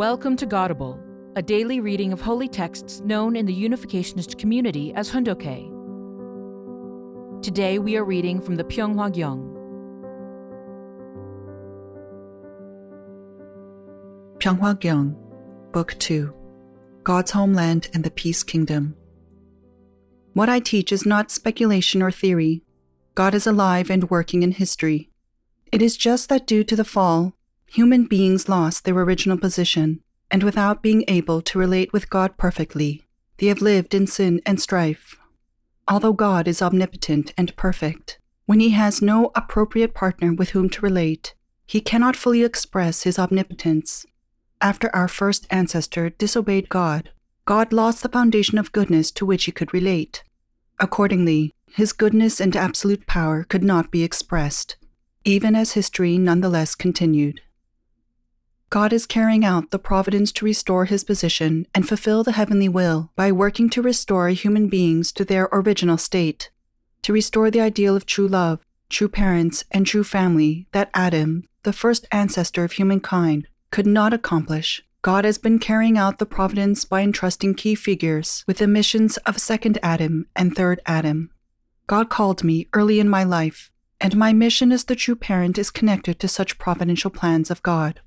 Welcome to Godible, a daily reading of holy texts known in the Unificationist community as Hoon Dok Hae. Today we are reading from the Pyeonghwa Gyeong. Pyeonghwa Gyeong, Book 2 God's Homeland and the Peace Kingdom. What I teach is not speculation or theory. God is alive and working in history. It is just that due to the fall, human beings lost their original position, and without being able to relate with God perfectly, they have lived in sin and strife. Although God is omnipotent and perfect, when he has no appropriate partner with whom to relate, he cannot fully express his omnipotence. After our first ancestor disobeyed God, God lost the foundation of goodness to which he could relate. Accordingly, his goodness and absolute power could not be expressed, even as history nonetheless continued. God is carrying out the providence to restore his position and fulfill the heavenly will by working to restore human beings to their original state, to restore the ideal of true love, true parents, and true family that Adam, the first ancestor of humankind, could not accomplish. God has been carrying out the providence by entrusting key figures with the missions of second Adam and third Adam. God called me early in my life, and my mission as the true parent is connected to such providential plans of God.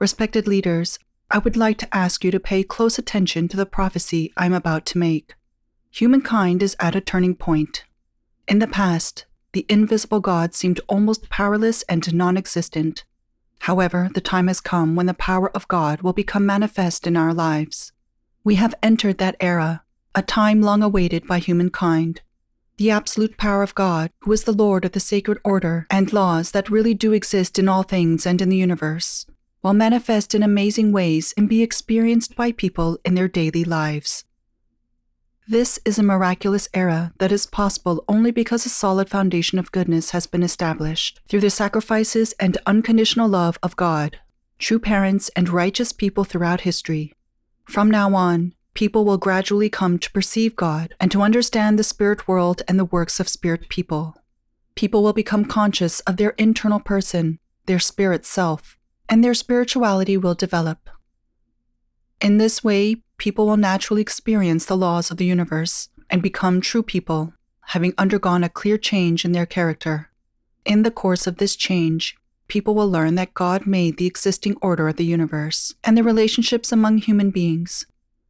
Respected leaders, I would like to ask you to pay close attention to the prophecy I'm about to make. Humankind is at a turning point. In the past, the invisible God seemed almost powerless and non existent. However, the time has come when the power of God will become manifest in our lives. We have entered that era, a time long awaited by humankind. The absolute power of God, who is the Lord of the sacred order and laws that really do exist in all things and in the universe, will manifest in amazing ways and be experienced by people in their daily lives. This is a miraculous era that is possible only because a solid foundation of goodness has been established through the sacrifices and unconditional love of God, true parents, and righteous people throughout history. From now on, people will gradually come to perceive God and to understand the spirit world and the works of spirit people. People will become conscious of their internal person, their spirit self, and their spirituality will develop. In this way, people will naturally experience the laws of the universe and become true people, having undergone a clear change in their character. In the course of this change, people will learn that God made the existing order of the universe and the relationships among human beings.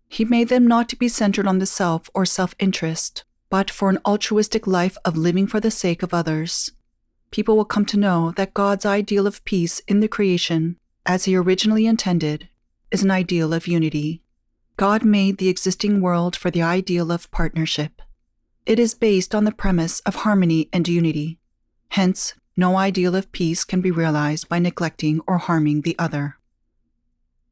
He made them not to be centered on the self or self interest, but for an altruistic life of living for the sake of others people will come to know that God's ideal of peace in the creation, as He originally intended, is an ideal of unity. God made the existing world for the ideal of partnership. It is based on the premise of harmony and unity. Hence, no ideal of peace can be realized by neglecting or harming the other.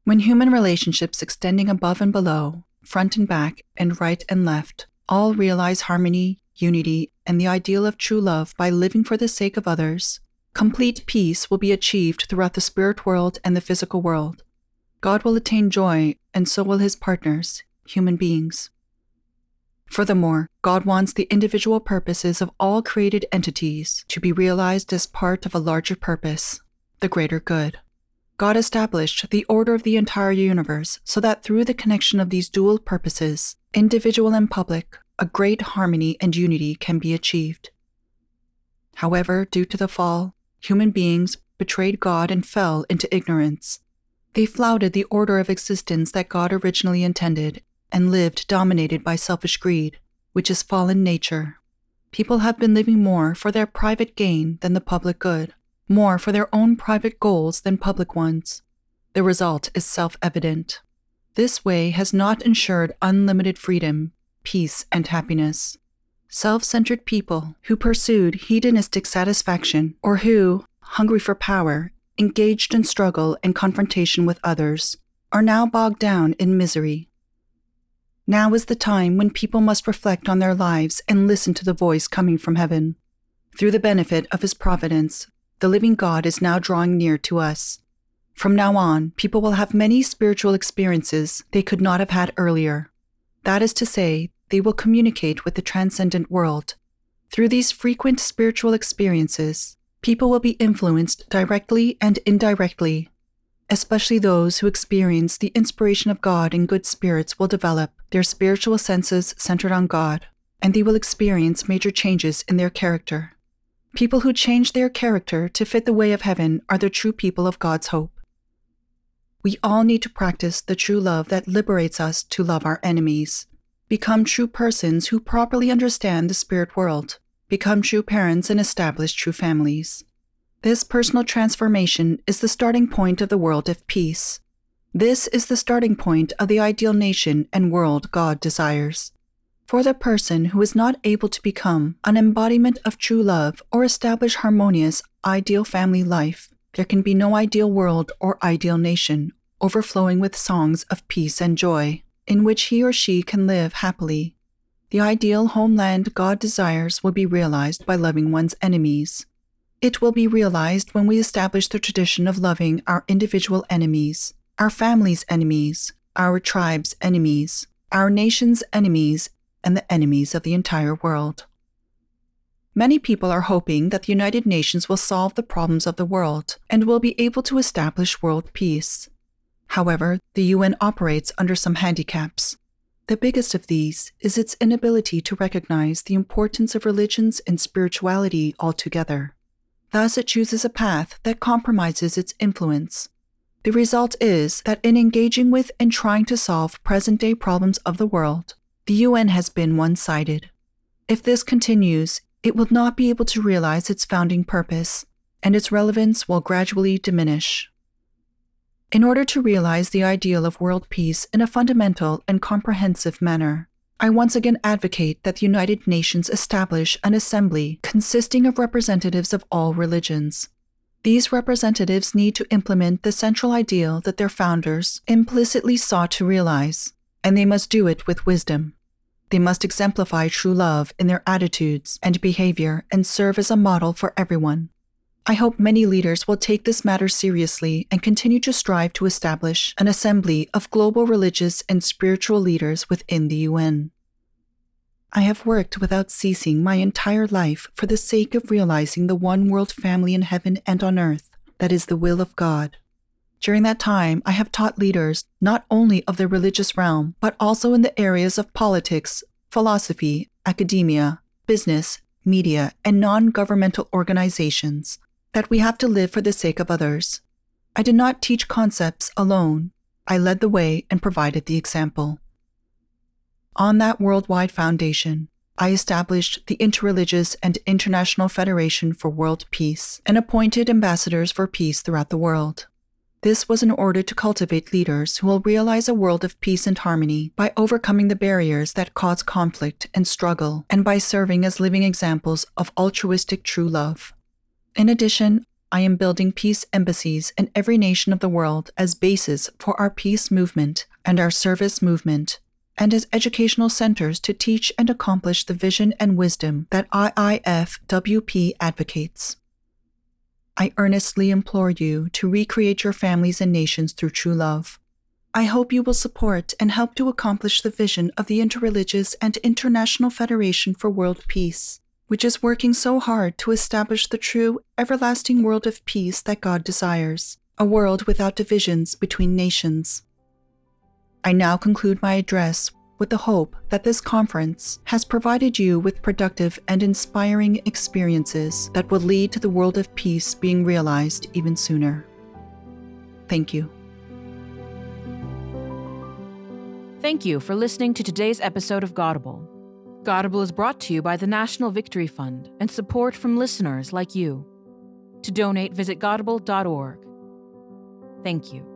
When human relationships extending above and below, front and back, and right and left, all realize harmony, unity, and the ideal of true love by living for the sake of others, complete peace will be achieved throughout the spirit world and the physical world. God will attain joy, and so will his partners, human beings. Furthermore, God wants the individual purposes of all created entities to be realized as part of a larger purpose, the greater good. God established the order of the entire universe so that through the connection of these dual purposes, individual and public, a great harmony and unity can be achieved. However, due to the fall, human beings betrayed God and fell into ignorance. They flouted the order of existence that God originally intended and lived dominated by selfish greed, which is fallen nature. People have been living more for their private gain than the public good, more for their own private goals than public ones. The result is self evident. This way has not ensured unlimited freedom peace, and happiness. Self centered people who pursued hedonistic satisfaction or who, hungry for power, engaged in struggle and confrontation with others, are now bogged down in misery. Now is the time when people must reflect on their lives and listen to the voice coming from heaven. Through the benefit of His providence, the living God is now drawing near to us. From now on, people will have many spiritual experiences they could not have had earlier. That is to say, they will communicate with the transcendent world. Through these frequent spiritual experiences, people will be influenced directly and indirectly. Especially those who experience the inspiration of God and good spirits will develop their spiritual senses centered on God, and they will experience major changes in their character. People who change their character to fit the way of heaven are the true people of God's hope. We all need to practice the true love that liberates us to love our enemies. Become true persons who properly understand the spirit world. Become true parents and establish true families. This personal transformation is the starting point of the world of peace. This is the starting point of the ideal nation and world God desires. For the person who is not able to become an embodiment of true love or establish harmonious, ideal family life, there can be no ideal world or ideal nation overflowing with songs of peace and joy, in which he or she can live happily. The ideal homeland God desires will be realized by loving one's enemies. It will be realized when we establish the tradition of loving our individual enemies, our family's enemies, our tribe's enemies, our nation's enemies, and the enemies of the entire world. Many people are hoping that the United Nations will solve the problems of the world and will be able to establish world peace. However, the UN operates under some handicaps. The biggest of these is its inability to recognize the importance of religions and spirituality altogether. Thus, it chooses a path that compromises its influence. The result is that in engaging with and trying to solve present day problems of the world, the UN has been one sided. If this continues, it will not be able to realize its founding purpose, and its relevance will gradually diminish. In order to realize the ideal of world peace in a fundamental and comprehensive manner, I once again advocate that the United Nations establish an assembly consisting of representatives of all religions. These representatives need to implement the central ideal that their founders implicitly sought to realize, and they must do it with wisdom. They must exemplify true love in their attitudes and behavior and serve as a model for everyone. I hope many leaders will take this matter seriously and continue to strive to establish an assembly of global religious and spiritual leaders within the UN. I have worked without ceasing my entire life for the sake of realizing the one world family in heaven and on earth that is the will of God. During that time, I have taught leaders not only of the religious realm, but also in the areas of politics, philosophy, academia, business, media, and non governmental organizations that we have to live for the sake of others. I did not teach concepts alone, I led the way and provided the example. On that worldwide foundation, I established the Interreligious and International Federation for World Peace and appointed ambassadors for peace throughout the world. This was in order to cultivate leaders who will realize a world of peace and harmony by overcoming the barriers that cause conflict and struggle, and by serving as living examples of altruistic true love. In addition, I am building peace embassies in every nation of the world as bases for our peace movement and our service movement, and as educational centers to teach and accomplish the vision and wisdom that IIFWP advocates. I earnestly implore you to recreate your families and nations through true love. I hope you will support and help to accomplish the vision of the Interreligious and International Federation for World Peace, which is working so hard to establish the true, everlasting world of peace that God desires, a world without divisions between nations. I now conclude my address with the hope that this conference has provided you with productive and inspiring experiences that will lead to the world of peace being realized even sooner. Thank you. Thank you for listening to today's episode of Godible. Godible is brought to you by the National Victory Fund and support from listeners like you. To donate, visit godible.org. Thank you.